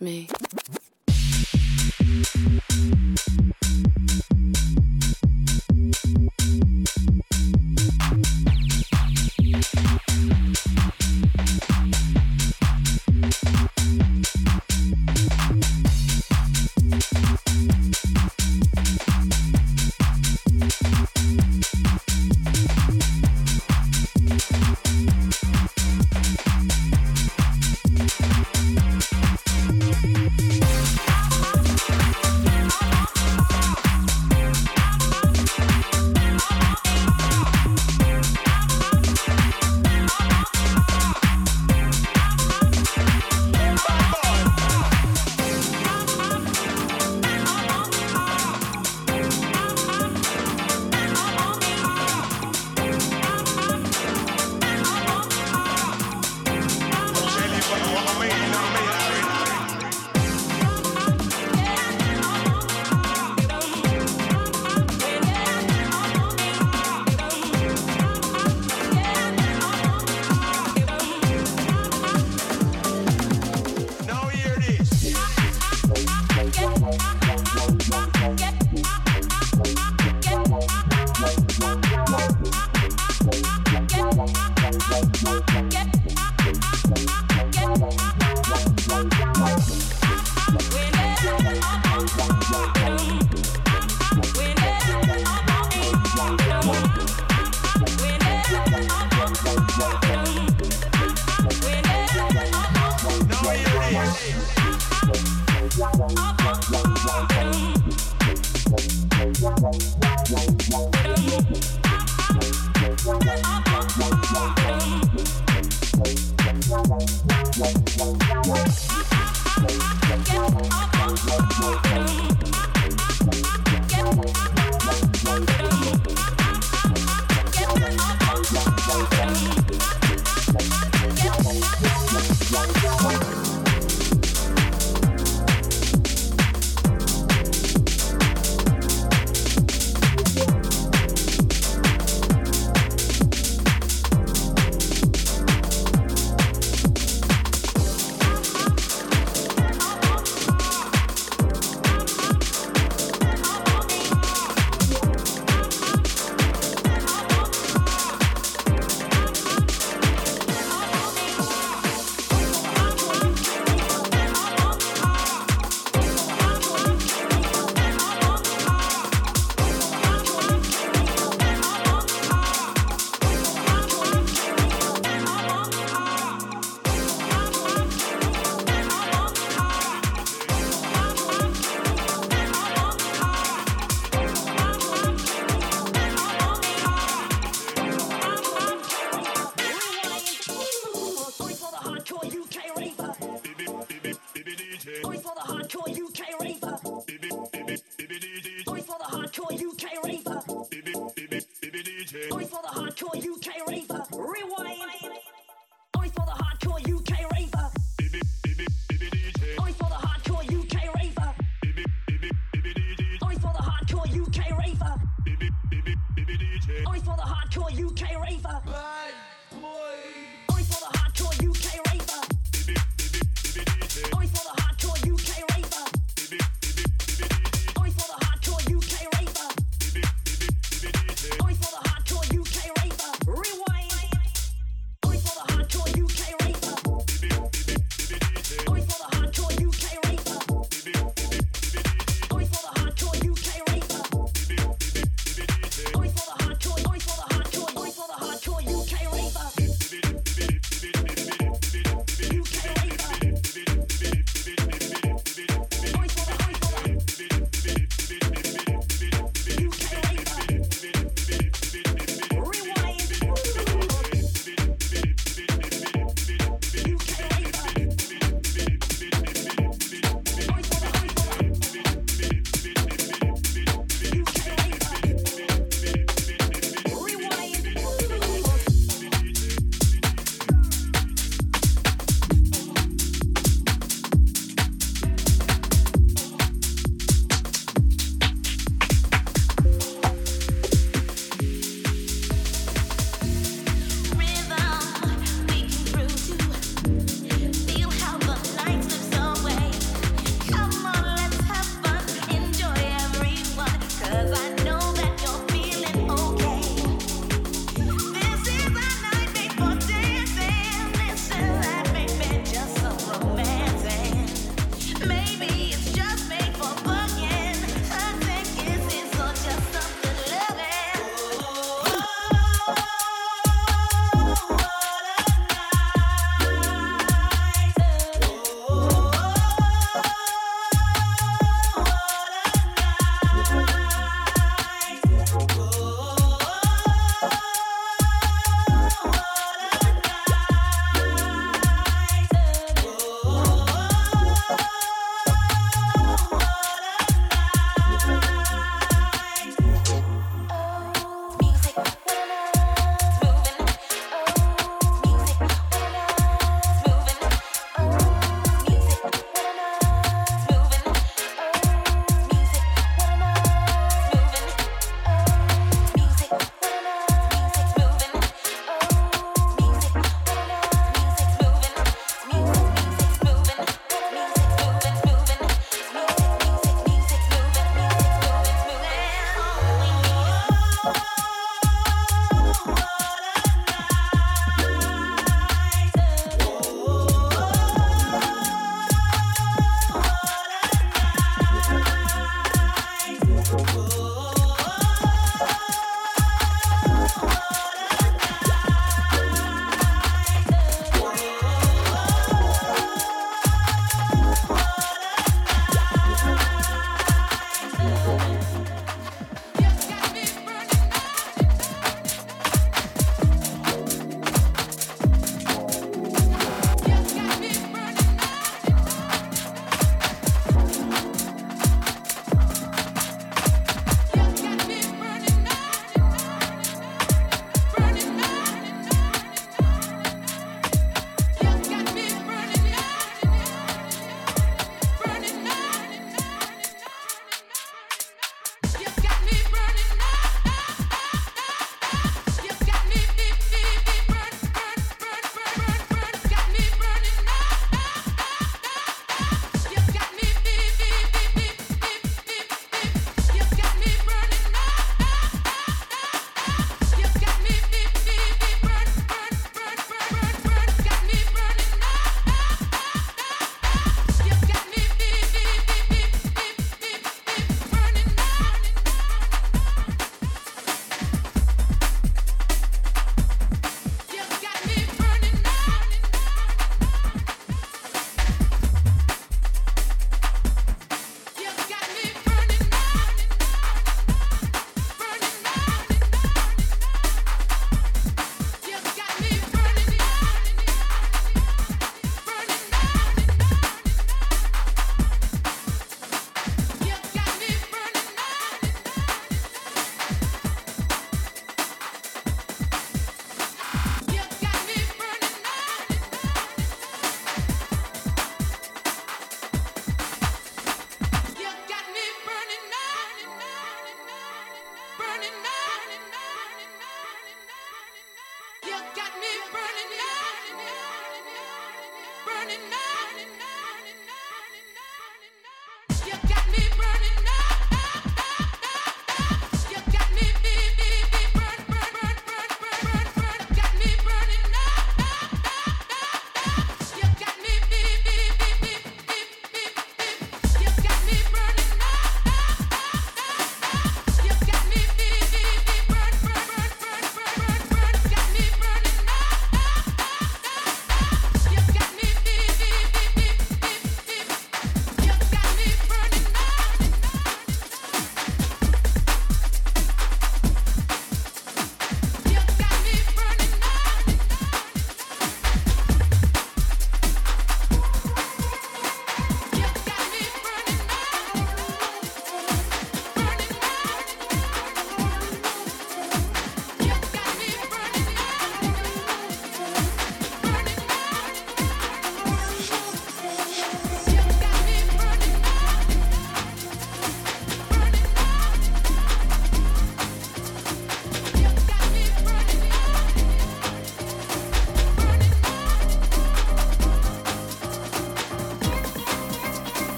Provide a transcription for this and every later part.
me.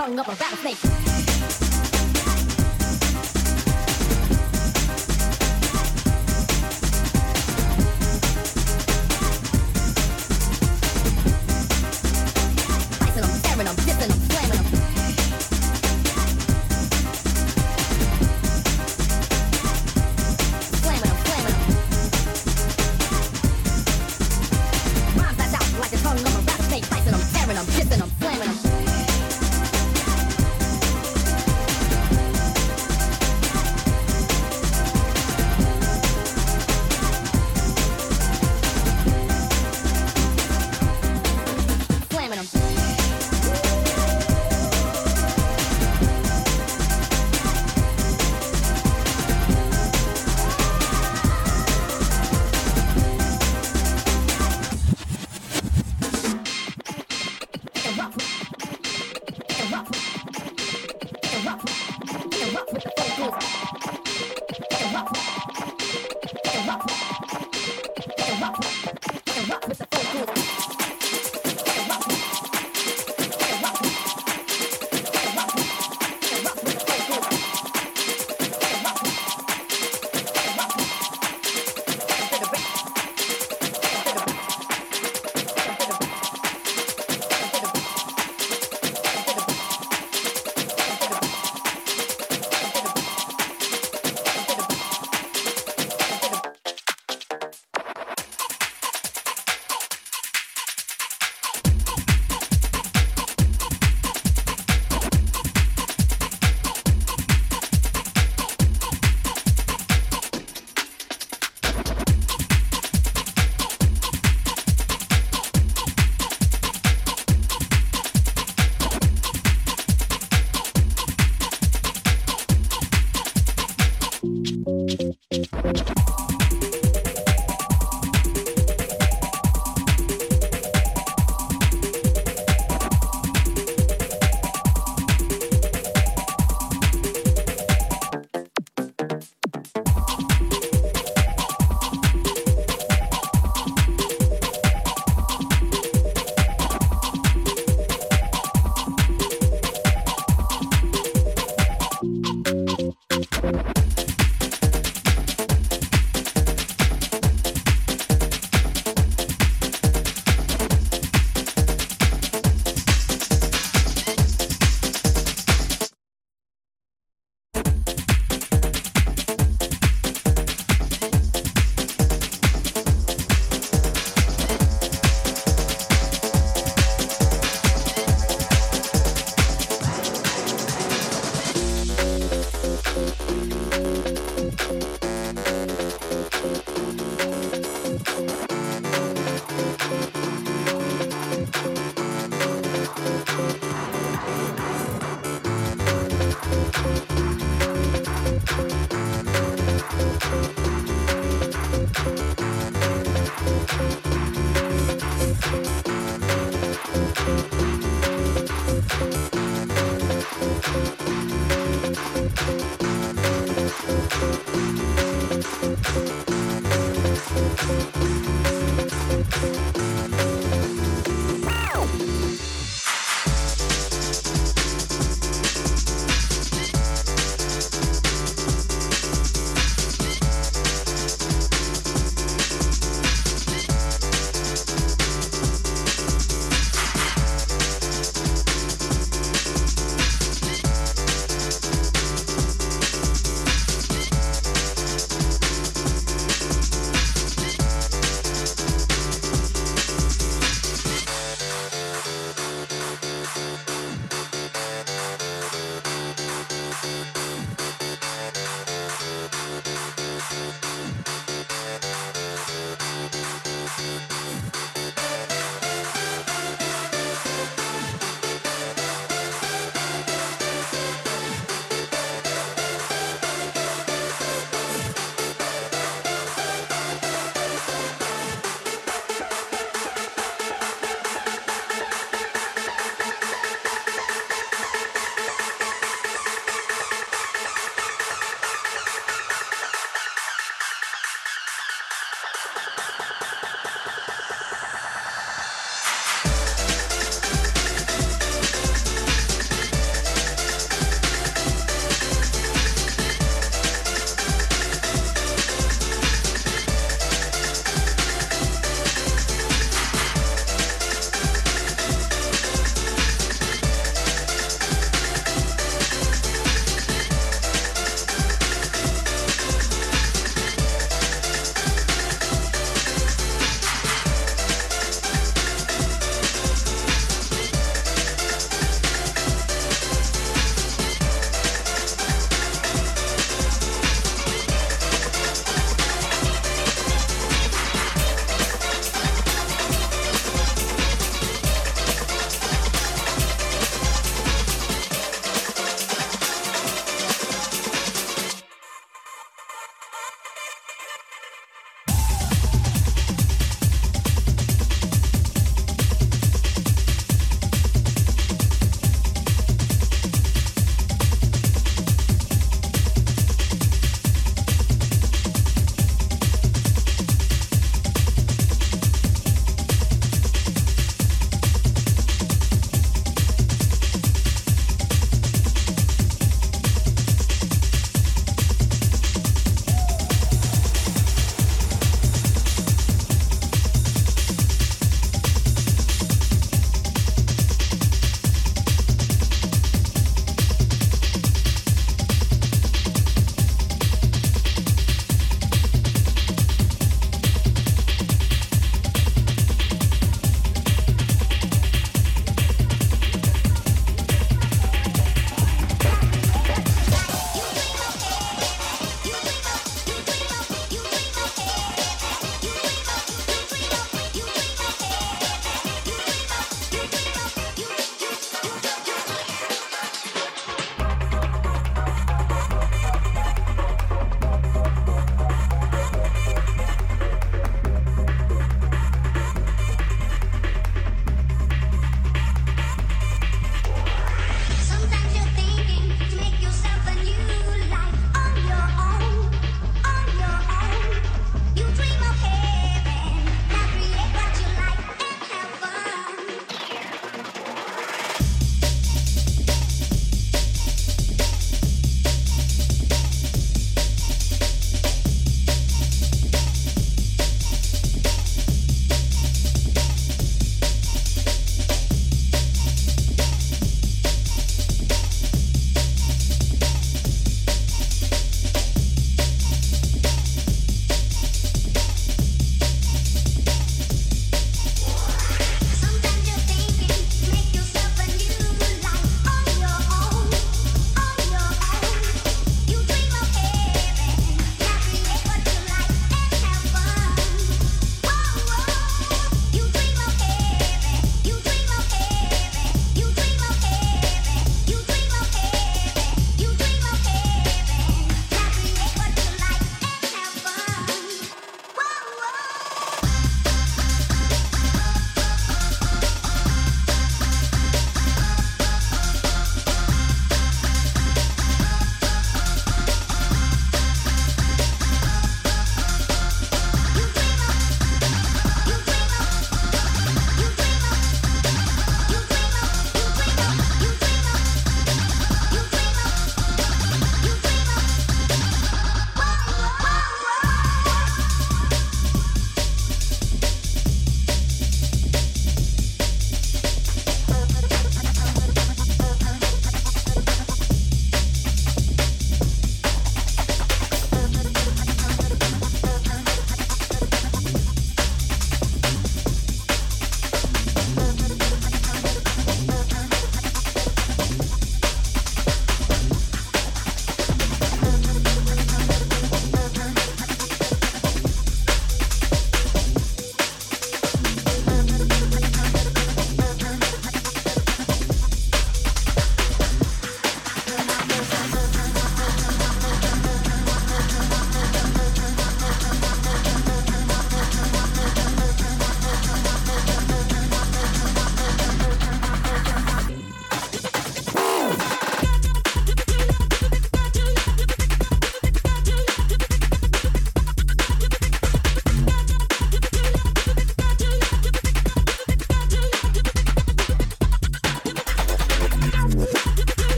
성업을